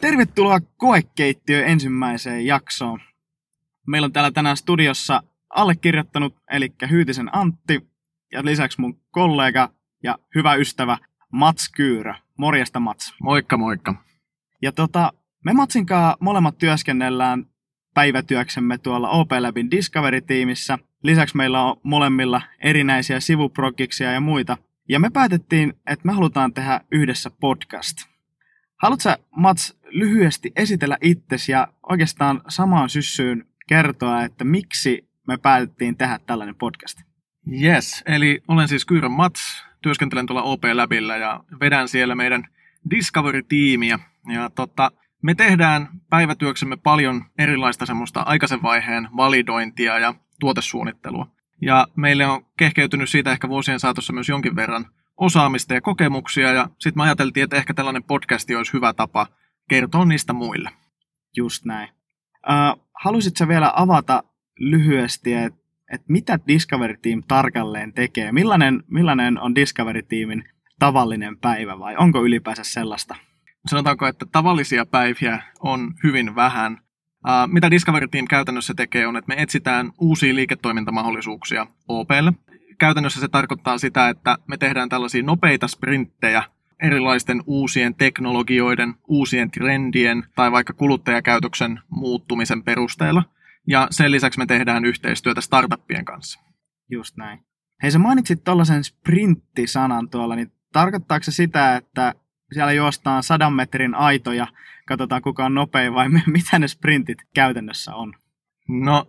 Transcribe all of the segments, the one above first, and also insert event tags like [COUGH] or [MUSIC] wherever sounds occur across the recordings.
Tervetuloa Koekeittiö ensimmäiseen jaksoon. Meillä on täällä tänään studiossa allekirjoittanut, eli Hyytisen Antti, ja lisäksi mun kollega ja hyvä ystävä Mats Kyyrä. Morjesta Mats. Moikka moikka. Ja tota, me Matsinkaan molemmat työskennellään päivätyöksemme tuolla OP Labin Discovery-tiimissä. Lisäksi meillä on molemmilla erinäisiä sivuprogiksia ja muita. Ja me päätettiin, että me halutaan tehdä yhdessä podcast. Haluatko Mats lyhyesti esitellä itsesi ja oikeastaan samaan syssyyn kertoa, että miksi me päätettiin tehdä tällainen podcast? Yes, eli olen siis Kyyrä Mats, työskentelen tuolla OP Labillä ja vedän siellä meidän Discovery-tiimiä. Ja tota, me tehdään päivätyöksemme paljon erilaista semmoista aikaisen vaiheen validointia ja tuotesuunnittelua. Ja meille on kehkeytynyt siitä ehkä vuosien saatossa myös jonkin verran osaamista ja kokemuksia, ja sitten me ajateltiin, että ehkä tällainen podcasti olisi hyvä tapa kertoa niistä muille. Just näin. Haluaisitko vielä avata lyhyesti, että et mitä Discovery Team tarkalleen tekee? Millainen, millainen on Discovery Teamin tavallinen päivä vai onko ylipäänsä sellaista? Sanotaanko, että tavallisia päiviä on hyvin vähän. Uh, mitä Discovery Team käytännössä tekee on, että me etsitään uusia liiketoimintamahdollisuuksia OPlle. Käytännössä se tarkoittaa sitä, että me tehdään tällaisia nopeita sprinttejä erilaisten uusien teknologioiden, uusien trendien tai vaikka kuluttajakäytöksen muuttumisen perusteella. Ja sen lisäksi me tehdään yhteistyötä startuppien kanssa. Just näin. Hei, sä mainitsit tuollaisen sprinttisanan tuolla, niin tarkoittaako se sitä, että siellä juostaan sadan metrin aitoja, katsotaan kuka on nopein vai [LAUGHS] mitä ne sprintit käytännössä on? No,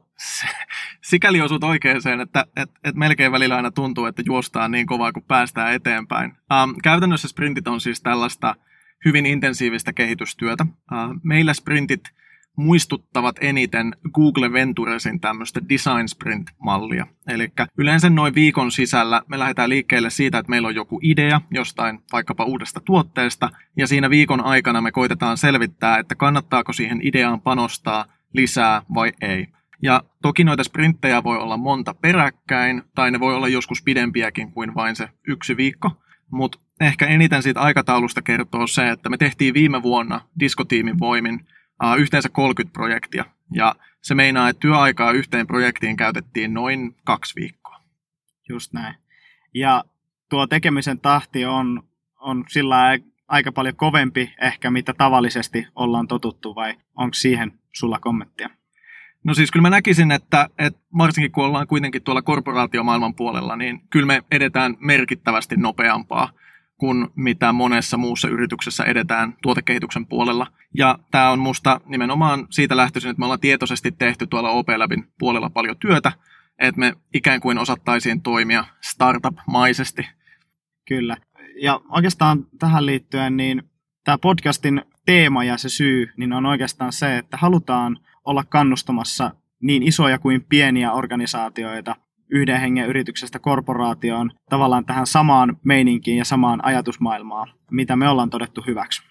sikäli osut oikeeseen, että et, et melkein välillä aina tuntuu, että juostaan niin kovaa, kun päästään eteenpäin. Um, käytännössä sprintit on siis tällaista hyvin intensiivistä kehitystyötä. Uh, meillä sprintit muistuttavat eniten Google Venturesin tämmöistä design sprint-mallia. Eli yleensä noin viikon sisällä me lähdetään liikkeelle siitä, että meillä on joku idea jostain vaikkapa uudesta tuotteesta, ja siinä viikon aikana me koitetaan selvittää, että kannattaako siihen ideaan panostaa lisää vai ei. Ja toki noita sprinttejä voi olla monta peräkkäin, tai ne voi olla joskus pidempiäkin kuin vain se yksi viikko. Mutta ehkä eniten siitä aikataulusta kertoo se, että me tehtiin viime vuonna diskotiimin voimin yhteensä 30 projektia. Ja se meinaa, että työaikaa yhteen projektiin käytettiin noin kaksi viikkoa. Just näin. Ja tuo tekemisen tahti on, on sillä aika paljon kovempi ehkä, mitä tavallisesti ollaan totuttu, vai onko siihen sulla kommenttia? No siis kyllä mä näkisin, että, että varsinkin kun ollaan kuitenkin tuolla korporaatiomaailman puolella, niin kyllä me edetään merkittävästi nopeampaa kuin mitä monessa muussa yrityksessä edetään tuotekehityksen puolella. Ja tämä on musta nimenomaan siitä lähtöisin, että me ollaan tietoisesti tehty tuolla OP Labin puolella paljon työtä, että me ikään kuin osattaisiin toimia startup-maisesti. Kyllä. Ja oikeastaan tähän liittyen, niin tämä podcastin teema ja se syy, niin on oikeastaan se, että halutaan olla kannustamassa niin isoja kuin pieniä organisaatioita yhden hengen yrityksestä korporaatioon tavallaan tähän samaan meininkiin ja samaan ajatusmaailmaan, mitä me ollaan todettu hyväksi.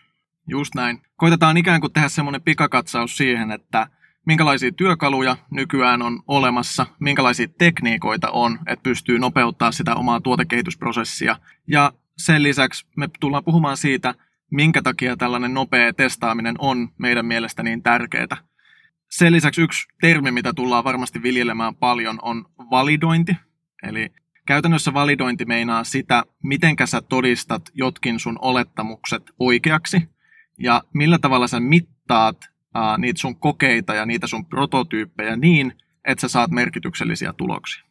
Just näin. Koitetaan ikään kuin tehdä semmoinen pikakatsaus siihen, että minkälaisia työkaluja nykyään on olemassa, minkälaisia tekniikoita on, että pystyy nopeuttaa sitä omaa tuotekehitysprosessia. Ja sen lisäksi me tullaan puhumaan siitä, minkä takia tällainen nopea testaaminen on meidän mielestä niin tärkeää. Sen lisäksi yksi termi, mitä tullaan varmasti viljelemään paljon, on validointi. Eli käytännössä validointi meinaa sitä, miten sä todistat jotkin sun olettamukset oikeaksi ja millä tavalla sä mittaat ää, niitä sun kokeita ja niitä sun prototyyppejä niin, että sä saat merkityksellisiä tuloksia.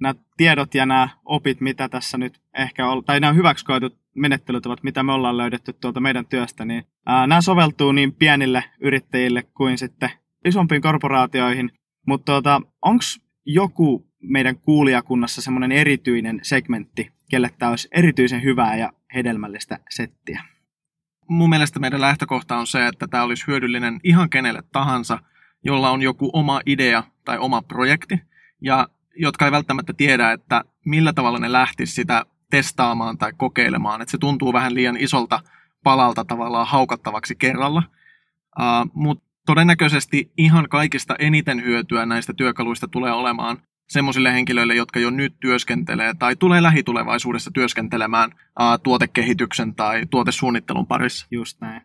Nämä tiedot ja nämä opit, mitä tässä nyt ehkä on, tai nämä hyväksi koetut menettelytavat, mitä me ollaan löydetty tuolta meidän työstä, niin ää, nämä soveltuu niin pienille yrittäjille kuin sitten isompiin korporaatioihin. Mutta tuota, onko joku meidän kuulijakunnassa semmoinen erityinen segmentti, kelle tämä olisi erityisen hyvää ja hedelmällistä settiä? Mun mielestä meidän lähtökohta on se, että tämä olisi hyödyllinen ihan kenelle tahansa, jolla on joku oma idea tai oma projekti, ja jotka ei välttämättä tiedä, että millä tavalla ne lähtisi sitä testaamaan tai kokeilemaan. Että se tuntuu vähän liian isolta palalta tavallaan haukattavaksi kerralla. Uh, Mutta todennäköisesti ihan kaikista eniten hyötyä näistä työkaluista tulee olemaan semmoisille henkilöille, jotka jo nyt työskentelee tai tulee lähitulevaisuudessa työskentelemään ää, tuotekehityksen tai tuotesuunnittelun parissa. Just näin.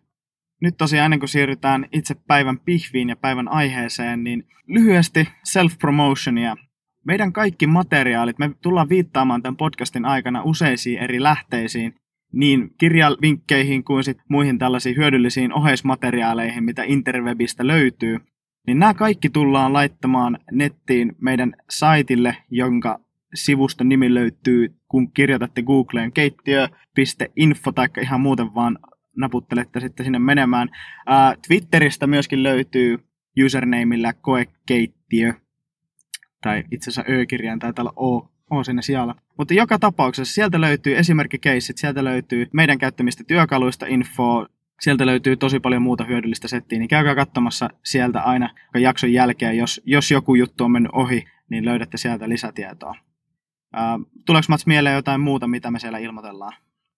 Nyt tosiaan ennen kuin siirrytään itse päivän pihviin ja päivän aiheeseen, niin lyhyesti self-promotionia. Meidän kaikki materiaalit, me tullaan viittaamaan tämän podcastin aikana useisiin eri lähteisiin, niin kirjavinkkeihin kuin sit muihin tällaisiin hyödyllisiin oheismateriaaleihin, mitä interwebistä löytyy. Niin nämä kaikki tullaan laittamaan nettiin meidän saitille, jonka sivuston nimi löytyy, kun kirjoitatte Googleen keittiö.info tai ihan muuten vaan naputtelette sitten sinne menemään. Ää, Twitteristä myöskin löytyy usernameillä koekeittiö, tai itse asiassa Ö-kirjain taitaa olla O, o sinne siellä. Mutta joka tapauksessa sieltä löytyy esimerkkikeissit, sieltä löytyy meidän käyttämistä työkaluista info, sieltä löytyy tosi paljon muuta hyödyllistä settiä, niin käykää katsomassa sieltä aina jakson jälkeen, jos, jos joku juttu on mennyt ohi, niin löydätte sieltä lisätietoa. Tuleeko Mats mieleen jotain muuta, mitä me siellä ilmoitellaan?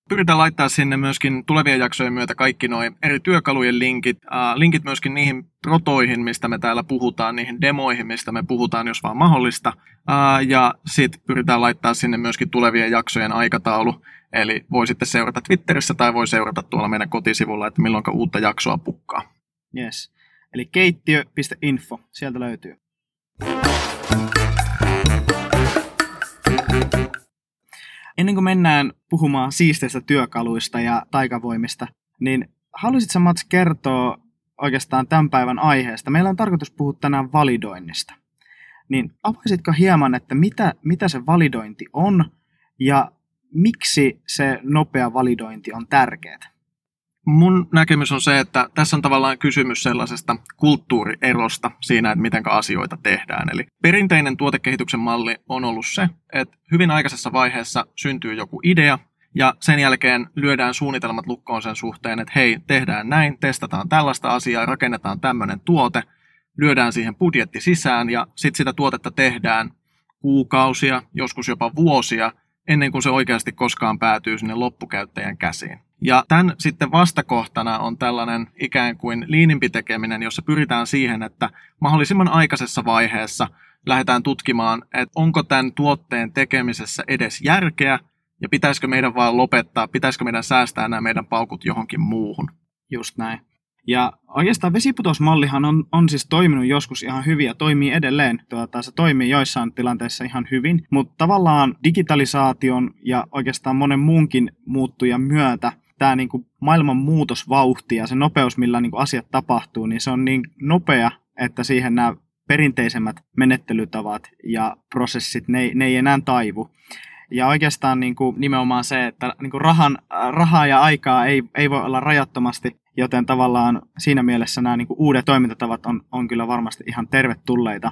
Pyritään laittaa sinne myöskin tulevien jaksojen myötä kaikki nuo eri työkalujen linkit, äh, linkit myöskin niihin protoihin, mistä me täällä puhutaan, niihin demoihin, mistä me puhutaan, jos vaan mahdollista. Äh, ja sitten pyritään laittaa sinne myöskin tulevien jaksojen aikataulu, eli voi sitten seurata Twitterissä tai voi seurata tuolla meidän kotisivulla, että milloin uutta jaksoa pukkaa. Yes. Eli keittiö.info, sieltä löytyy. Ennen kuin mennään puhumaan siisteistä työkaluista ja taikavoimista, niin haluaisitko Mats kertoa oikeastaan tämän päivän aiheesta? Meillä on tarkoitus puhua tänään validoinnista. Niin avaisitko hieman, että mitä, mitä se validointi on ja miksi se nopea validointi on tärkeää? Mun näkemys on se, että tässä on tavallaan kysymys sellaisesta kulttuurierosta siinä, että miten asioita tehdään. Eli perinteinen tuotekehityksen malli on ollut se, että hyvin aikaisessa vaiheessa syntyy joku idea, ja sen jälkeen lyödään suunnitelmat lukkoon sen suhteen, että hei, tehdään näin, testataan tällaista asiaa, rakennetaan tämmöinen tuote, lyödään siihen budjetti sisään, ja sitten sitä tuotetta tehdään kuukausia, joskus jopa vuosia, ennen kuin se oikeasti koskaan päätyy sinne loppukäyttäjän käsiin. Ja tämän sitten vastakohtana on tällainen ikään kuin liinimpi tekeminen, jossa pyritään siihen, että mahdollisimman aikaisessa vaiheessa lähdetään tutkimaan, että onko tämän tuotteen tekemisessä edes järkeä ja pitäisikö meidän vaan lopettaa, pitäisikö meidän säästää nämä meidän paukut johonkin muuhun. Just näin. Ja oikeastaan vesiputosmallihan on, on siis toiminut joskus ihan hyvin ja toimii edelleen. Tuota, se toimii joissain tilanteissa ihan hyvin, mutta tavallaan digitalisaation ja oikeastaan monen muunkin muuttujan myötä tämä niin maailman muutosvauhti ja se nopeus, millä niin kuin asiat tapahtuu, niin se on niin nopea, että siihen nämä perinteisemmät menettelytavat ja prosessit, ne, ne ei enää taivu. Ja oikeastaan niin kuin nimenomaan se, että niin kuin rahan, rahaa ja aikaa ei, ei voi olla rajattomasti, joten tavallaan siinä mielessä nämä niin kuin uudet toimintatavat on, on kyllä varmasti ihan tervetulleita.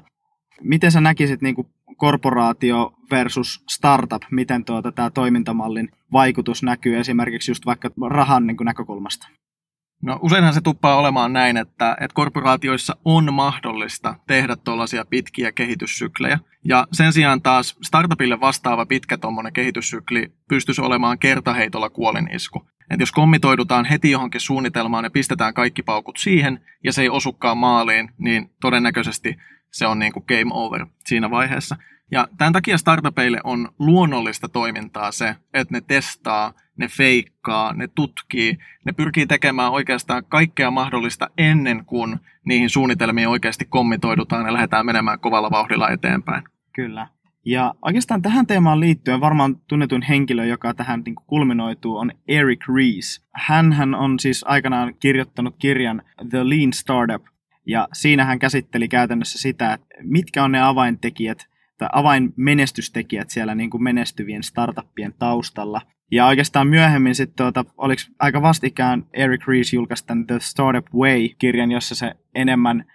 Miten sä näkisit niin kuin korporaatio versus startup, miten tuota, tämä toimintamallin vaikutus näkyy esimerkiksi just vaikka rahan niin näkökulmasta? No useinhan se tuppaa olemaan näin, että, että korporaatioissa on mahdollista tehdä tuollaisia pitkiä kehityssyklejä. Ja sen sijaan taas startupille vastaava pitkä tuommoinen kehityssykli pystyisi olemaan kertaheitolla kuolinisku. Et jos kommitoidutaan heti johonkin suunnitelmaan ja pistetään kaikki paukut siihen ja se ei osukaan maaliin, niin todennäköisesti se on niin kuin game over siinä vaiheessa. Ja tämän takia startupeille on luonnollista toimintaa se, että ne testaa, ne feikkaa, ne tutkii, ne pyrkii tekemään oikeastaan kaikkea mahdollista ennen kuin niihin suunnitelmiin oikeasti kommitoidutaan ja lähdetään menemään kovalla vauhdilla eteenpäin. Kyllä. Ja oikeastaan tähän teemaan liittyen varmaan tunnetun henkilö, joka tähän niin kulminoituu, on Eric Ries. Hän on siis aikanaan kirjoittanut kirjan The Lean Startup, ja siinä hän käsitteli käytännössä sitä, että mitkä on ne avaintekijät avainmenestystekijät siellä niin kuin menestyvien startuppien taustalla. Ja oikeastaan myöhemmin sitten, tuota, oliko aika vastikään Eric Ries julkaisi tämän The Startup Way-kirjan, jossa se enemmän,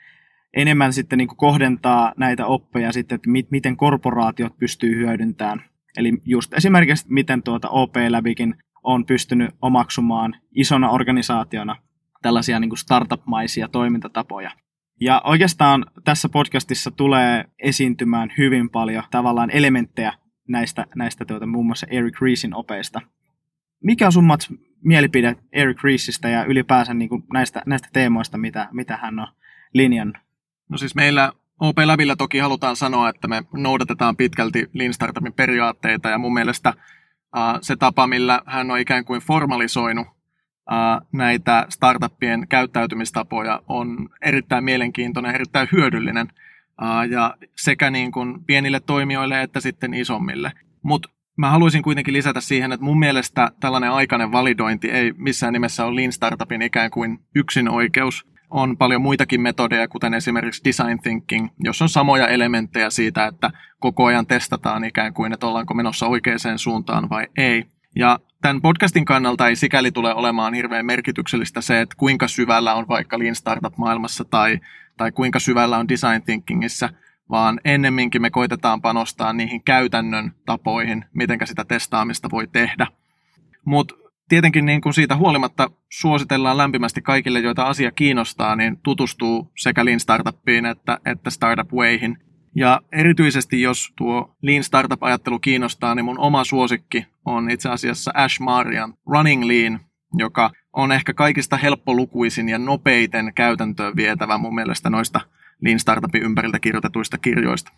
enemmän sitten niin kuin kohdentaa näitä oppeja sitten, että mit, miten korporaatiot pystyy hyödyntämään. Eli just esimerkiksi miten tuota OP Labikin on pystynyt omaksumaan isona organisaationa tällaisia niin kuin startup-maisia toimintatapoja. Ja oikeastaan tässä podcastissa tulee esiintymään hyvin paljon tavallaan elementtejä näistä, näistä tuota, muun muassa Eric Riesin opeista. Mikä on summat mielipide Eric Riesistä ja ylipäänsä niin kuin näistä, näistä teemoista, mitä, mitä hän on linjannut? No siis meillä OP Labilla toki halutaan sanoa, että me noudatetaan pitkälti Lean Startupin periaatteita ja mun mielestä se tapa, millä hän on ikään kuin formalisoinut näitä startuppien käyttäytymistapoja on erittäin mielenkiintoinen, erittäin hyödyllinen ja sekä niin kuin pienille toimijoille että sitten isommille. Mutta mä haluaisin kuitenkin lisätä siihen, että mun mielestä tällainen aikainen validointi ei missään nimessä ole Lean Startupin ikään kuin yksin oikeus. On paljon muitakin metodeja, kuten esimerkiksi design thinking, jos on samoja elementtejä siitä, että koko ajan testataan ikään kuin, että ollaanko menossa oikeaan suuntaan vai ei. Ja tämän podcastin kannalta ei sikäli tule olemaan hirveän merkityksellistä se, että kuinka syvällä on vaikka Lean Startup-maailmassa tai, tai kuinka syvällä on design thinkingissä – vaan ennemminkin me koitetaan panostaa niihin käytännön tapoihin, miten sitä testaamista voi tehdä. Mutta tietenkin niin kuin siitä huolimatta suositellaan lämpimästi kaikille, joita asia kiinnostaa, niin tutustuu sekä Lean Startupiin että, että Startup Wayhin. Ja erityisesti jos tuo Lean Startup-ajattelu kiinnostaa, niin mun oma suosikki on itse asiassa Ash Marian Running Lean, joka on ehkä kaikista helppolukuisin ja nopeiten käytäntöön vietävä mun mielestä noista Lean Startupin ympäriltä kirjoitetuista kirjoista.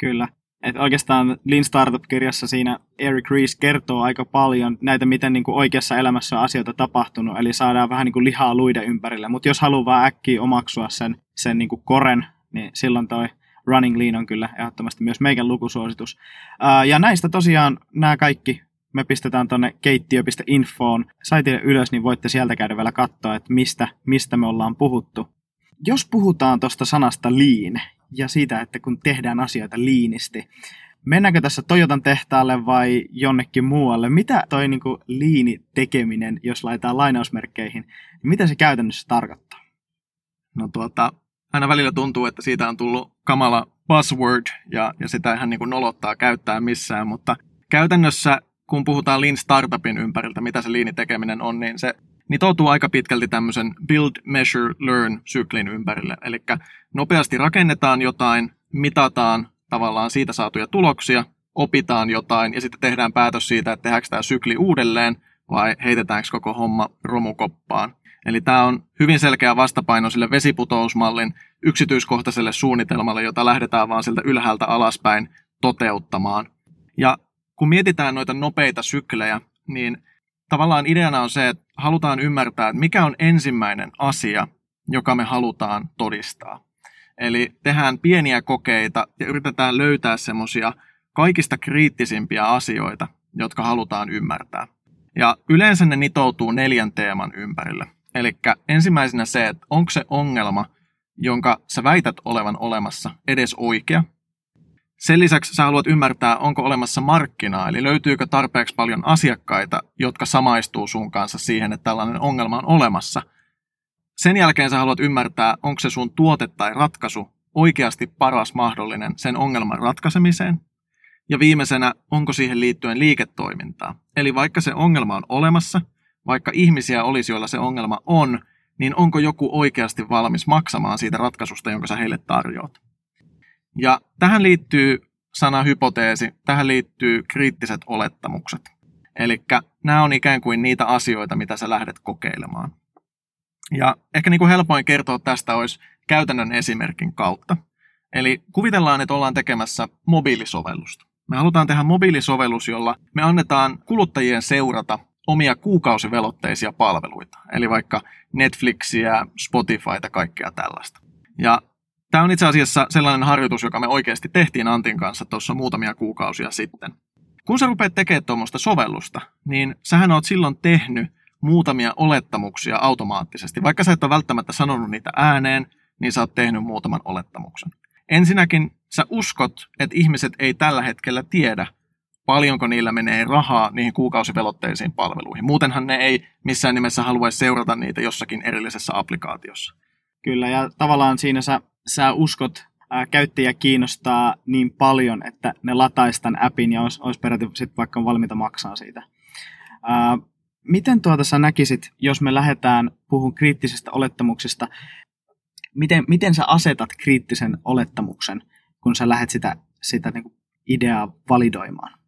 Kyllä. Et oikeastaan Lean Startup-kirjassa siinä Eric Ries kertoo aika paljon näitä, miten niin kuin oikeassa elämässä on asioita tapahtunut, eli saadaan vähän niin kuin lihaa luiden ympärille. Mutta jos haluaa äkkiä omaksua sen, sen niin kuin koren, niin silloin toi Running Lean on kyllä ehdottomasti myös meikän lukusuositus. ja näistä tosiaan nämä kaikki me pistetään tuonne keittiö.infoon saitille ylös, niin voitte sieltä käydä vielä katsoa, että mistä, mistä me ollaan puhuttu. Jos puhutaan tuosta sanasta liin ja siitä, että kun tehdään asioita liinisti, mennäänkö tässä Toyotan tehtaalle vai jonnekin muualle? Mitä toi niin liini tekeminen, jos laitetaan lainausmerkkeihin, niin mitä se käytännössä tarkoittaa? No tuota, aina välillä tuntuu, että siitä on tullut kamala buzzword ja, ja sitä ihan niin kuin nolottaa käyttää missään, mutta käytännössä kun puhutaan Lean Startupin ympäriltä, mitä se liini tekeminen on, niin se nitoutuu aika pitkälti tämmöisen build, measure, learn syklin ympärille. Eli nopeasti rakennetaan jotain, mitataan tavallaan siitä saatuja tuloksia, opitaan jotain ja sitten tehdään päätös siitä, että tehdäänkö tämä sykli uudelleen vai heitetäänkö koko homma romukoppaan. Eli tämä on hyvin selkeä vastapaino sille vesiputousmallin yksityiskohtaiselle suunnitelmalle, jota lähdetään vaan siltä ylhäältä alaspäin toteuttamaan. Ja kun mietitään noita nopeita syklejä, niin tavallaan ideana on se, että halutaan ymmärtää, että mikä on ensimmäinen asia, joka me halutaan todistaa. Eli tehdään pieniä kokeita ja yritetään löytää semmoisia kaikista kriittisimpiä asioita, jotka halutaan ymmärtää. Ja yleensä ne nitoutuu neljän teeman ympärille. Eli ensimmäisenä se, että onko se ongelma, jonka sä väität olevan olemassa, edes oikea. Sen lisäksi sä haluat ymmärtää, onko olemassa markkinaa, eli löytyykö tarpeeksi paljon asiakkaita, jotka samaistuu sun kanssa siihen, että tällainen ongelma on olemassa. Sen jälkeen sä haluat ymmärtää, onko se sun tuote tai ratkaisu oikeasti paras mahdollinen sen ongelman ratkaisemiseen. Ja viimeisenä, onko siihen liittyen liiketoimintaa. Eli vaikka se ongelma on olemassa, vaikka ihmisiä olisi, joilla se ongelma on, niin onko joku oikeasti valmis maksamaan siitä ratkaisusta, jonka sä heille tarjoat. Ja tähän liittyy sana hypoteesi, tähän liittyy kriittiset olettamukset. Eli nämä on ikään kuin niitä asioita, mitä sä lähdet kokeilemaan. Ja ehkä niin kuin helpoin kertoa tästä olisi käytännön esimerkin kautta. Eli kuvitellaan, että ollaan tekemässä mobiilisovellusta. Me halutaan tehdä mobiilisovellus, jolla me annetaan kuluttajien seurata omia kuukausivelotteisia palveluita, eli vaikka Netflixiä, Spotifyta, kaikkea tällaista. Ja Tämä on itse asiassa sellainen harjoitus, joka me oikeasti tehtiin Antin kanssa tuossa muutamia kuukausia sitten. Kun sä rupeat tekemään tuommoista sovellusta, niin sähän oot silloin tehnyt muutamia olettamuksia automaattisesti. Vaikka sä et ole välttämättä sanonut niitä ääneen, niin sä oot tehnyt muutaman olettamuksen. Ensinnäkin sä uskot, että ihmiset ei tällä hetkellä tiedä, paljonko niillä menee rahaa niihin kuukausivelotteisiin palveluihin. Muutenhan ne ei missään nimessä haluaisi seurata niitä jossakin erillisessä applikaatiossa. Kyllä, ja tavallaan siinä sä sä uskot ää, käyttäjä kiinnostaa niin paljon, että ne lataisi tämän appin ja olisi, olisi peräti sit vaikka valmiita maksaa siitä. Ää, miten tuota sä näkisit, jos me lähdetään puhun kriittisestä olettamuksesta, miten, miten sä asetat kriittisen olettamuksen, kun sä lähdet sitä, sitä niin ideaa validoimaan?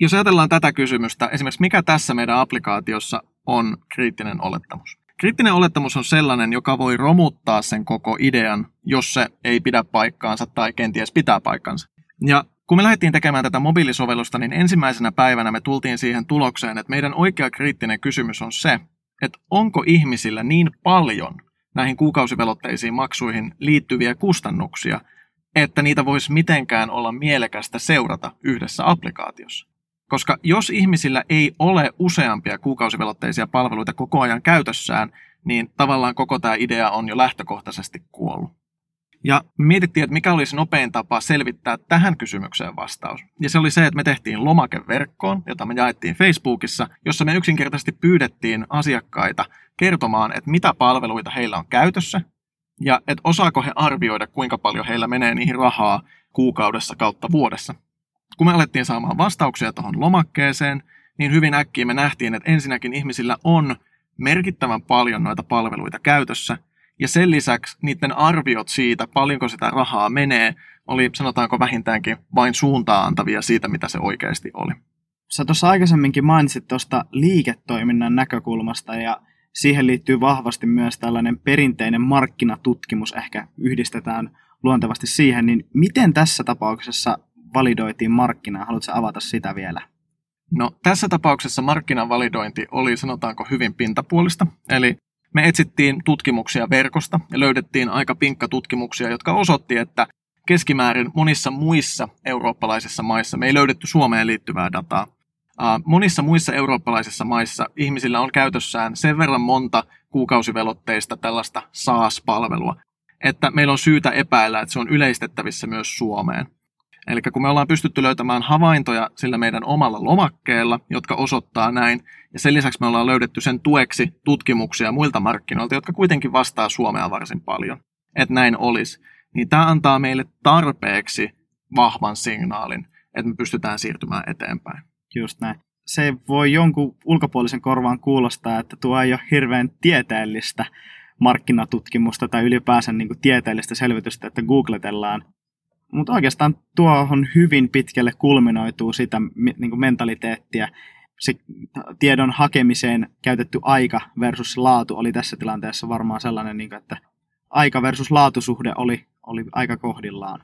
Jos ajatellaan tätä kysymystä, esimerkiksi mikä tässä meidän applikaatiossa on kriittinen olettamus? kriittinen olettamus on sellainen, joka voi romuttaa sen koko idean, jos se ei pidä paikkaansa tai kenties pitää paikkansa. Ja kun me lähdettiin tekemään tätä mobiilisovellusta, niin ensimmäisenä päivänä me tultiin siihen tulokseen, että meidän oikea kriittinen kysymys on se, että onko ihmisillä niin paljon näihin kuukausivelotteisiin maksuihin liittyviä kustannuksia, että niitä voisi mitenkään olla mielekästä seurata yhdessä applikaatiossa. Koska jos ihmisillä ei ole useampia kuukausivelotteisia palveluita koko ajan käytössään, niin tavallaan koko tämä idea on jo lähtökohtaisesti kuollut. Ja mietittiin, että mikä olisi nopein tapa selvittää tähän kysymykseen vastaus. Ja se oli se, että me tehtiin lomake verkkoon, jota me jaettiin Facebookissa, jossa me yksinkertaisesti pyydettiin asiakkaita kertomaan, että mitä palveluita heillä on käytössä, ja että osaako he arvioida, kuinka paljon heillä menee niihin rahaa kuukaudessa kautta vuodessa. Kun me alettiin saamaan vastauksia tuohon lomakkeeseen, niin hyvin äkkiä me nähtiin, että ensinnäkin ihmisillä on merkittävän paljon noita palveluita käytössä, ja sen lisäksi niiden arviot siitä, paljonko sitä rahaa menee, oli sanotaanko vähintäänkin vain suuntaa antavia siitä, mitä se oikeasti oli. Sä tuossa aikaisemminkin mainitsit tuosta liiketoiminnan näkökulmasta ja siihen liittyy vahvasti myös tällainen perinteinen markkinatutkimus, ehkä yhdistetään luontevasti siihen, niin miten tässä tapauksessa validoitiin markkinaa? Haluatko avata sitä vielä? No tässä tapauksessa markkinavalidointi oli sanotaanko hyvin pintapuolista, eli me etsittiin tutkimuksia verkosta ja löydettiin aika pinkka tutkimuksia, jotka osoitti, että keskimäärin monissa muissa eurooppalaisissa maissa, me ei löydetty Suomeen liittyvää dataa, monissa muissa eurooppalaisissa maissa ihmisillä on käytössään sen verran monta kuukausivelotteista tällaista SaaS-palvelua, että meillä on syytä epäillä, että se on yleistettävissä myös Suomeen. Eli kun me ollaan pystytty löytämään havaintoja sillä meidän omalla lomakkeella, jotka osoittaa näin, ja sen lisäksi me ollaan löydetty sen tueksi tutkimuksia muilta markkinoilta, jotka kuitenkin vastaa Suomea varsin paljon, että näin olisi, niin tämä antaa meille tarpeeksi vahvan signaalin, että me pystytään siirtymään eteenpäin. Just näin. Se voi jonkun ulkopuolisen korvaan kuulostaa, että tuo ei ole hirveän tieteellistä markkinatutkimusta tai ylipäänsä niin kuin tieteellistä selvitystä, että googletellaan mutta oikeastaan tuohon hyvin pitkälle kulminoituu sitä niin kuin mentaliteettia. Se tiedon hakemiseen käytetty aika versus laatu oli tässä tilanteessa varmaan sellainen, niin kuin, että aika versus laatusuhde oli, oli aika kohdillaan.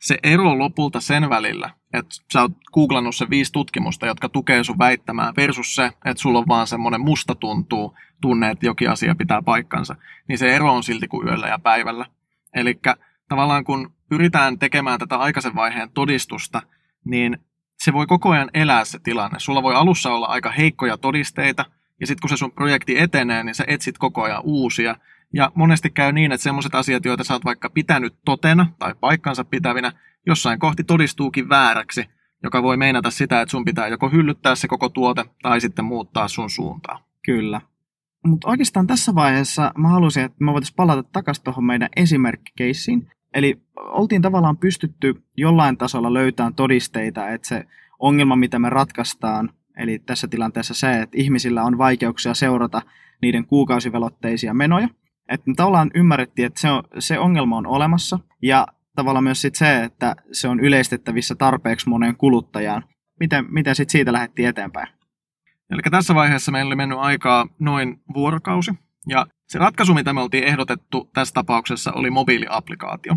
Se ero lopulta sen välillä, että sä oot googlannut se viisi tutkimusta, jotka tukee sun väittämään, versus se, että sulla on vaan semmoinen musta tuntuu tunne, että jokin asia pitää paikkansa, niin se ero on silti kuin yöllä ja päivällä. Eli tavallaan kun pyritään tekemään tätä aikaisen vaiheen todistusta, niin se voi koko ajan elää se tilanne. Sulla voi alussa olla aika heikkoja todisteita, ja sitten kun se sun projekti etenee, niin sä etsit koko ajan uusia. Ja monesti käy niin, että semmoiset asiat, joita sä oot vaikka pitänyt totena tai paikkansa pitävinä, jossain kohti todistuukin vääräksi, joka voi meinata sitä, että sun pitää joko hyllyttää se koko tuote tai sitten muuttaa sun suuntaa. Kyllä. Mutta oikeastaan tässä vaiheessa mä haluaisin, että me voitaisiin palata takaisin tuohon meidän esimerkkikeissiin. Eli oltiin tavallaan pystytty jollain tasolla löytämään todisteita, että se ongelma, mitä me ratkaistaan, eli tässä tilanteessa se, että ihmisillä on vaikeuksia seurata niiden kuukausivelotteisia menoja, että me tavallaan ymmärrettiin, että se, on, se ongelma on olemassa, ja tavallaan myös sit se, että se on yleistettävissä tarpeeksi moneen kuluttajaan. Miten, miten sitten siitä lähdettiin eteenpäin? Eli tässä vaiheessa meillä oli mennyt aikaa noin vuorokausi, ja se ratkaisu, mitä me oltiin ehdotettu tässä tapauksessa, oli mobiiliaplikaatio.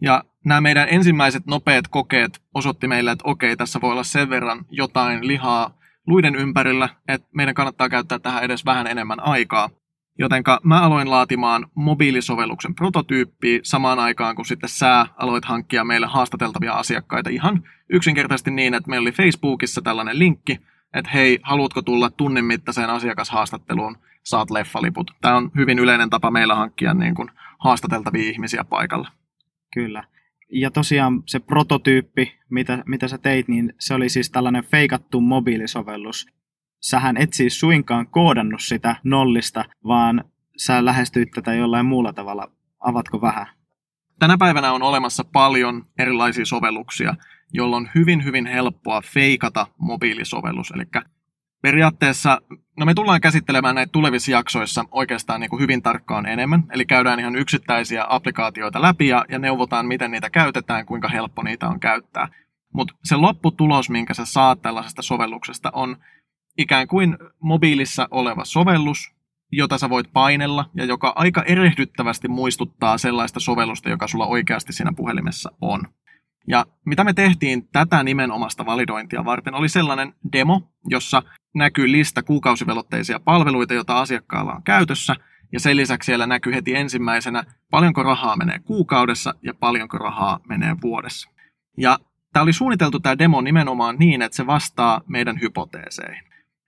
Ja nämä meidän ensimmäiset nopeat kokeet osoitti meille, että okei, tässä voi olla sen verran jotain lihaa luiden ympärillä, että meidän kannattaa käyttää tähän edes vähän enemmän aikaa. Jotenka mä aloin laatimaan mobiilisovelluksen prototyyppiä samaan aikaan, kun sitten sä aloit hankkia meille haastateltavia asiakkaita ihan yksinkertaisesti niin, että meillä oli Facebookissa tällainen linkki, että hei, haluatko tulla tunnin mittaiseen asiakashaastatteluun, saat leffaliput. Tämä on hyvin yleinen tapa meillä hankkia niin kuin haastateltavia ihmisiä paikalla. Kyllä. Ja tosiaan se prototyyppi, mitä, mitä sä teit, niin se oli siis tällainen feikattu mobiilisovellus. Sähän et siis suinkaan koodannut sitä nollista, vaan sä lähestyit tätä jollain muulla tavalla. Avatko vähän? Tänä päivänä on olemassa paljon erilaisia sovelluksia, jolloin on hyvin, hyvin helppoa feikata mobiilisovellus. Eli periaatteessa, no me tullaan käsittelemään näitä tulevissa jaksoissa oikeastaan niin kuin hyvin tarkkaan enemmän. Eli käydään ihan yksittäisiä applikaatioita läpi ja, ja neuvotaan, miten niitä käytetään, kuinka helppo niitä on käyttää. Mutta se lopputulos, minkä sä saat tällaisesta sovelluksesta, on ikään kuin mobiilissa oleva sovellus, jota sä voit painella ja joka aika erehdyttävästi muistuttaa sellaista sovellusta, joka sulla oikeasti siinä puhelimessa on. Ja mitä me tehtiin tätä nimenomasta validointia varten, oli sellainen demo, jossa näkyy lista kuukausivelotteisia palveluita, joita asiakkaalla on käytössä, ja sen lisäksi siellä näkyy heti ensimmäisenä, paljonko rahaa menee kuukaudessa ja paljonko rahaa menee vuodessa. Ja tämä oli suunniteltu tämä demo nimenomaan niin, että se vastaa meidän hypoteeseihin.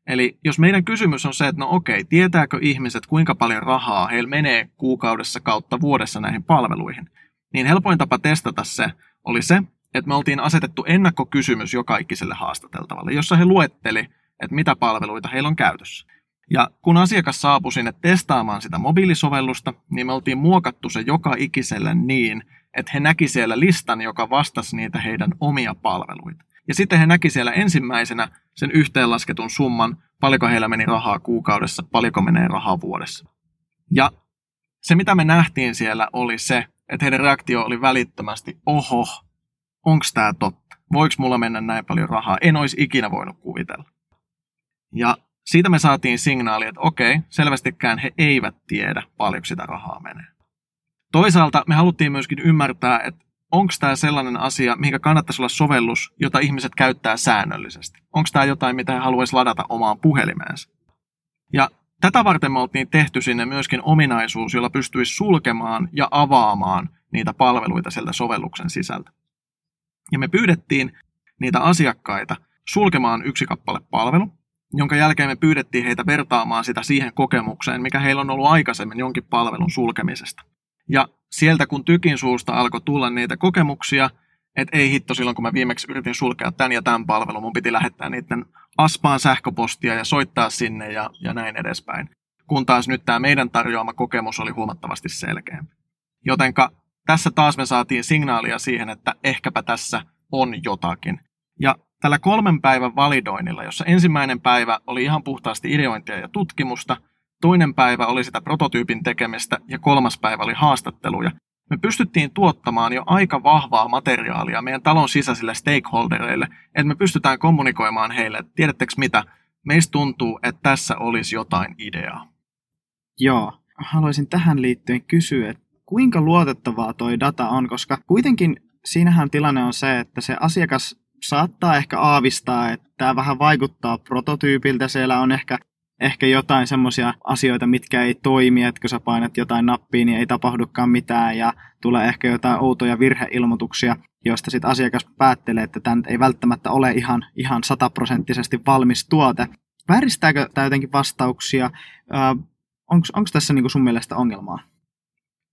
Eli jos meidän kysymys on se, että no okei, tietääkö ihmiset kuinka paljon rahaa heillä menee kuukaudessa kautta vuodessa näihin palveluihin, niin helpoin tapa testata se oli se, että me oltiin asetettu ennakkokysymys joka ikiselle haastateltavalle, jossa he luetteli, että mitä palveluita heillä on käytössä. Ja kun asiakas saapui sinne testaamaan sitä mobiilisovellusta, niin me oltiin muokattu se joka ikiselle niin, että he näki siellä listan, joka vastasi niitä heidän omia palveluita. Ja sitten he näki siellä ensimmäisenä sen yhteenlasketun summan, paljonko heillä meni rahaa kuukaudessa, paljonko menee rahaa vuodessa. Ja se, mitä me nähtiin siellä, oli se, että heidän reaktio oli välittömästi, oho, onko tämä totta? Voiko mulla mennä näin paljon rahaa? En olisi ikinä voinut kuvitella. Ja siitä me saatiin signaali, että okei, selvästikään he eivät tiedä, paljonko sitä rahaa menee. Toisaalta me haluttiin myöskin ymmärtää, että onko tämä sellainen asia, mikä kannattaisi olla sovellus, jota ihmiset käyttää säännöllisesti. Onko tämä jotain, mitä he haluaisi ladata omaan puhelimeensa. Ja tätä varten me oltiin tehty sinne myöskin ominaisuus, jolla pystyisi sulkemaan ja avaamaan niitä palveluita sieltä sovelluksen sisältä. Ja me pyydettiin niitä asiakkaita sulkemaan yksi kappale palvelu, jonka jälkeen me pyydettiin heitä vertaamaan sitä siihen kokemukseen, mikä heillä on ollut aikaisemmin jonkin palvelun sulkemisesta. Ja sieltä kun tykin suusta alkoi tulla niitä kokemuksia, että ei hitto silloin kun mä viimeksi yritin sulkea tämän ja tämän palvelun, mun piti lähettää niiden aspaan sähköpostia ja soittaa sinne ja, ja näin edespäin. Kun taas nyt tämä meidän tarjoama kokemus oli huomattavasti selkeämpi. Jotenka tässä taas me saatiin signaalia siihen, että ehkäpä tässä on jotakin. Ja tällä kolmen päivän validoinnilla, jossa ensimmäinen päivä oli ihan puhtaasti ideointia ja tutkimusta, toinen päivä oli sitä prototyypin tekemistä ja kolmas päivä oli haastatteluja, me pystyttiin tuottamaan jo aika vahvaa materiaalia meidän talon sisäisille stakeholdereille, että me pystytään kommunikoimaan heille, että tiedättekö mitä, meistä tuntuu, että tässä olisi jotain ideaa. Joo, haluaisin tähän liittyen kysyä, että kuinka luotettavaa toi data on, koska kuitenkin siinähän tilanne on se, että se asiakas saattaa ehkä aavistaa, että tämä vähän vaikuttaa prototyypiltä, siellä on ehkä ehkä jotain semmoisia asioita, mitkä ei toimi, että kun sä painat jotain nappia, niin ei tapahdukaan mitään ja tulee ehkä jotain outoja virheilmoituksia, joista sitten asiakas päättelee, että tämä ei välttämättä ole ihan, ihan sataprosenttisesti valmis tuote. Vääristääkö tämä jotenkin vastauksia? Onko tässä niinku sun mielestä ongelmaa?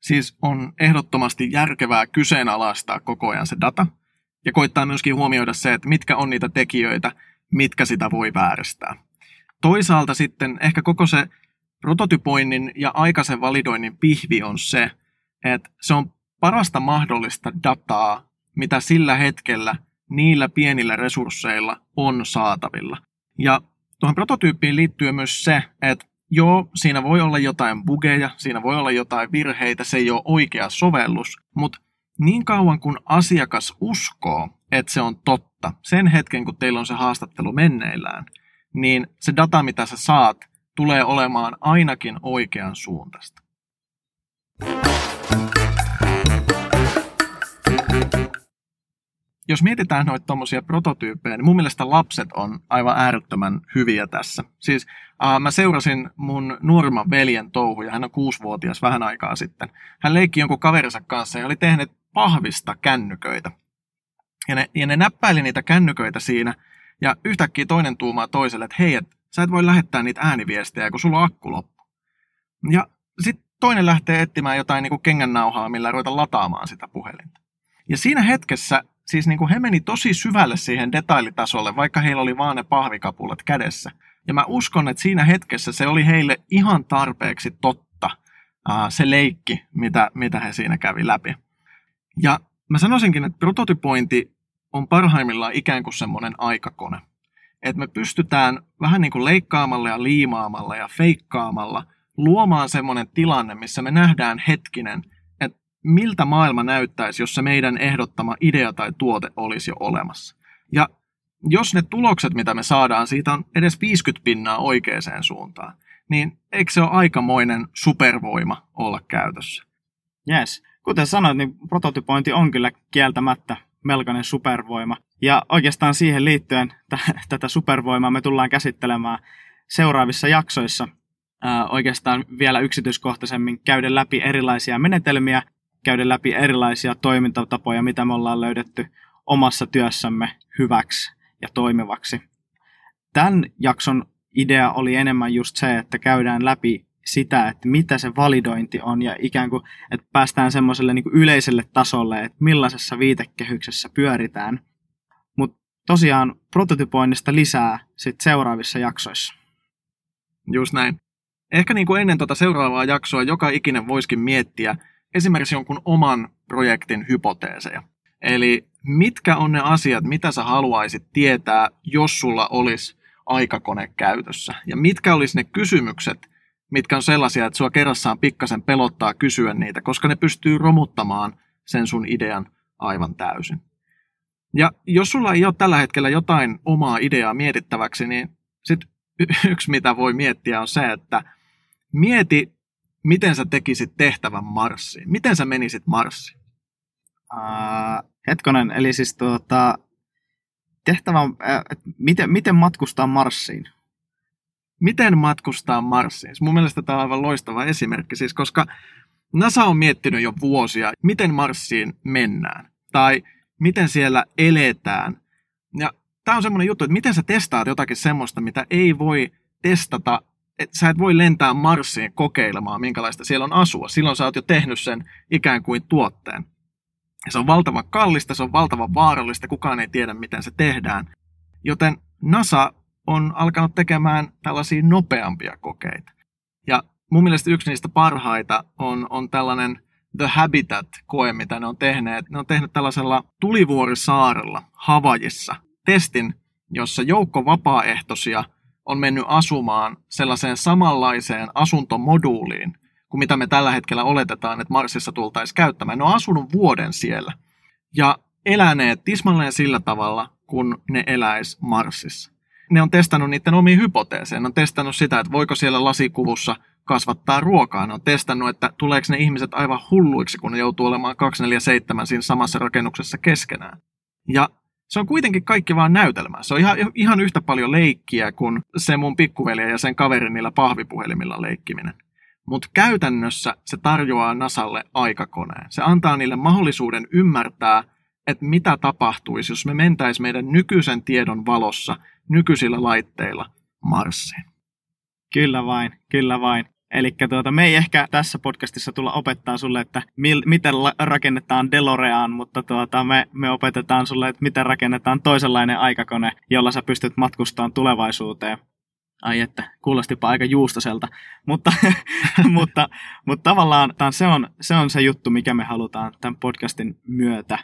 Siis on ehdottomasti järkevää kyseenalaistaa koko ajan se data ja koittaa myöskin huomioida se, että mitkä on niitä tekijöitä, mitkä sitä voi vääristää. Toisaalta sitten ehkä koko se prototypoinnin ja aikaisen validoinnin pihvi on se, että se on parasta mahdollista dataa, mitä sillä hetkellä niillä pienillä resursseilla on saatavilla. Ja tuohon prototyyppiin liittyy myös se, että joo, siinä voi olla jotain bugeja, siinä voi olla jotain virheitä, se ei ole oikea sovellus, mutta niin kauan kun asiakas uskoo, että se on totta, sen hetken kun teillä on se haastattelu menneillään, niin se data, mitä sä saat, tulee olemaan ainakin oikean suuntaista. Jos mietitään noita tuommoisia prototyyppejä, niin mun mielestä lapset on aivan äärettömän hyviä tässä. Siis äh, mä seurasin mun nuorimman veljen touhuja, hän on kuusivuotias vähän aikaa sitten. Hän leikki jonkun kaverinsa kanssa ja oli tehnyt pahvista kännyköitä. Ja ne, ja ne näppäili niitä kännyköitä siinä – ja yhtäkkiä toinen tuumaa toiselle, että hei, et, sä et voi lähettää niitä ääniviestejä, kun sulla on akku loppu. Ja sitten toinen lähtee etsimään jotain niin kengännauhaa, millä ruveta lataamaan sitä puhelinta. Ja siinä hetkessä siis niin kuin he meni tosi syvälle siihen detailitasolle, vaikka heillä oli vaan ne pahvikapulat kädessä. Ja mä uskon, että siinä hetkessä se oli heille ihan tarpeeksi totta, se leikki, mitä, mitä he siinä kävi läpi. Ja mä sanoisinkin, että prototypointi on parhaimmillaan ikään kuin semmoinen aikakone. Että me pystytään vähän niin kuin leikkaamalla ja liimaamalla ja feikkaamalla luomaan semmoinen tilanne, missä me nähdään hetkinen, että miltä maailma näyttäisi, jos se meidän ehdottama idea tai tuote olisi jo olemassa. Ja jos ne tulokset, mitä me saadaan, siitä on edes 50 pinnaa oikeaan suuntaan, niin eikö se ole aikamoinen supervoima olla käytössä? Yes. Kuten sanoit, niin prototypointi on kyllä kieltämättä melkoinen supervoima. Ja oikeastaan siihen liittyen t- tätä supervoimaa me tullaan käsittelemään seuraavissa jaksoissa ää, oikeastaan vielä yksityiskohtaisemmin käydä läpi erilaisia menetelmiä, käydä läpi erilaisia toimintatapoja, mitä me ollaan löydetty omassa työssämme hyväksi ja toimivaksi. Tämän jakson idea oli enemmän just se, että käydään läpi sitä, että mitä se validointi on ja ikään kuin, että päästään semmoiselle niin yleiselle tasolle, että millaisessa viitekehyksessä pyöritään. Mutta tosiaan prototypoinnista lisää sit seuraavissa jaksoissa. Just näin. Ehkä niin kuin ennen tuota seuraavaa jaksoa joka ikinen voisikin miettiä esimerkiksi jonkun oman projektin hypoteeseja. Eli mitkä on ne asiat, mitä sä haluaisit tietää, jos sulla olisi aikakone käytössä? Ja mitkä olisi ne kysymykset, mitkä on sellaisia, että sua kerrassaan pikkasen pelottaa kysyä niitä, koska ne pystyy romuttamaan sen sun idean aivan täysin. Ja jos sulla ei ole tällä hetkellä jotain omaa ideaa mietittäväksi, niin sit yksi mitä voi miettiä on se, että mieti, miten sä tekisit tehtävän Marsiin. Miten sä menisit Marsiin? Uh, hetkonen, eli siis tuota, tehtävä on, äh, miten, miten matkustaa Marsiin? Miten matkustaa Marsiin? Mun mielestä tämä on aivan loistava esimerkki, siis koska NASA on miettinyt jo vuosia, miten Marsiin mennään. Tai miten siellä eletään. Ja tämä on semmoinen juttu, että miten sä testaat jotakin semmoista, mitä ei voi testata että sä et voi lentää Marsiin kokeilemaan, minkälaista siellä on asua. Silloin sä oot jo tehnyt sen ikään kuin tuotteen. Ja se on valtavan kallista, se on valtavan vaarallista, kukaan ei tiedä, miten se tehdään. Joten NASA on alkanut tekemään tällaisia nopeampia kokeita. Ja mun mielestä yksi niistä parhaita on, on tällainen The Habitat-koe, mitä ne on tehneet. Ne on tehnyt tällaisella tulivuorisaarella Havajissa testin, jossa joukko vapaaehtoisia on mennyt asumaan sellaiseen samanlaiseen asuntomoduuliin, kuin mitä me tällä hetkellä oletetaan, että Marsissa tultaisiin käyttämään. Ne on asunut vuoden siellä ja eläneet tismalleen sillä tavalla, kun ne eläis Marsissa. Ne on testannut niiden omiin hypoteeseja. Ne on testannut sitä, että voiko siellä lasikuvussa kasvattaa ruokaa. Ne on testannut, että tuleeko ne ihmiset aivan hulluiksi, kun ne joutuu olemaan 247 siinä samassa rakennuksessa keskenään. Ja se on kuitenkin kaikki vaan näytelmää. Se on ihan, ihan yhtä paljon leikkiä kuin se mun pikkuveli ja sen kaverin niillä pahvipuhelimilla leikkiminen. Mutta käytännössä se tarjoaa Nasalle aikakoneen. Se antaa niille mahdollisuuden ymmärtää, että mitä tapahtuisi, jos me mentäisiin meidän nykyisen tiedon valossa nykyisillä laitteilla Marsiin. Kyllä vain, kyllä vain. Eli tuota, me ei ehkä tässä podcastissa tulla opettaa sulle, että mil, miten rakennetaan Delorean, mutta tuota, me, me opetetaan sulle, että miten rakennetaan toisenlainen aikakone, jolla sä pystyt matkustamaan tulevaisuuteen. Ai että, kuulostipa aika juustoselta. Mutta, [LAUGHS] mutta, mutta tavallaan se on, se on se juttu, mikä me halutaan tämän podcastin myötä,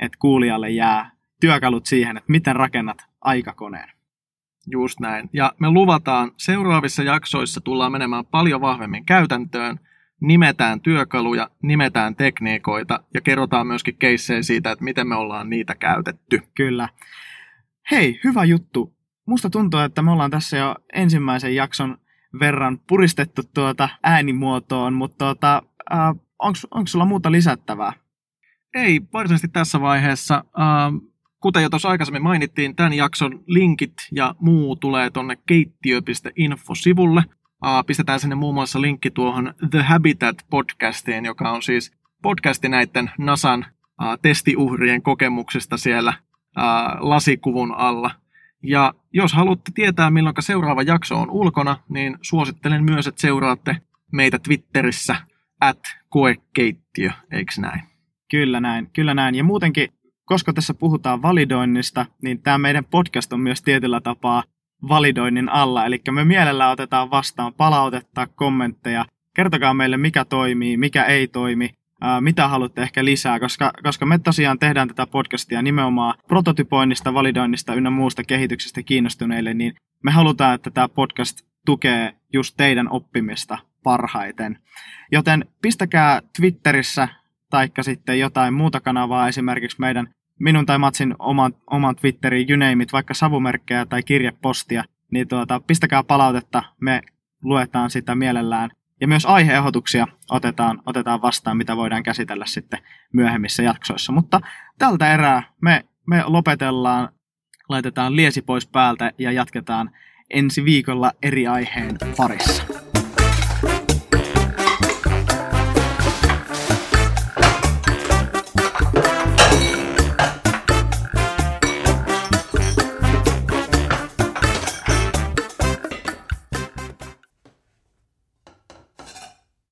että kuulijalle jää työkalut siihen, että miten rakennat aikakoneen. Just näin. Ja me luvataan, seuraavissa jaksoissa tullaan menemään paljon vahvemmin käytäntöön, nimetään työkaluja, nimetään tekniikoita ja kerrotaan myöskin keissejä siitä, että miten me ollaan niitä käytetty. Kyllä. Hei, hyvä juttu. Musta tuntuu, että me ollaan tässä jo ensimmäisen jakson verran puristettu tuota äänimuotoon, mutta tuota, äh, onko sulla muuta lisättävää? Ei, varsinaisesti tässä vaiheessa. Äh, Kuten jo tuossa aikaisemmin mainittiin, tämän jakson linkit ja muu tulee tuonne keittiö.info-sivulle. Pistetään sinne muun muassa linkki tuohon The Habitat-podcastiin, joka on siis podcasti näiden NASAn testiuhrien kokemuksista siellä lasikuvun alla. Ja jos haluatte tietää, milloin seuraava jakso on ulkona, niin suosittelen myös, että seuraatte meitä Twitterissä at koekeittiö, eikö näin? Kyllä näin, kyllä näin. Ja muutenkin koska tässä puhutaan validoinnista, niin tämä meidän podcast on myös tietyllä tapaa validoinnin alla. Eli me mielellä otetaan vastaan palautetta, kommentteja. Kertokaa meille, mikä toimii, mikä ei toimi, mitä haluatte ehkä lisää, koska, koska me tosiaan tehdään tätä podcastia nimenomaan prototypoinnista, validoinnista ynnä muusta kehityksestä kiinnostuneille, niin me halutaan, että tämä podcast tukee just teidän oppimista parhaiten. Joten pistäkää Twitterissä taikka sitten jotain muuta kanavaa, esimerkiksi meidän minun tai Matsin oman, oman Twitteriin, you name it, vaikka savumerkkejä tai kirjepostia, niin tuota, pistäkää palautetta. Me luetaan sitä mielellään. Ja myös aiheehdotuksia otetaan, otetaan vastaan, mitä voidaan käsitellä sitten myöhemmissä jaksoissa. Mutta tältä erää me, me lopetellaan, laitetaan liesi pois päältä ja jatketaan ensi viikolla eri aiheen parissa.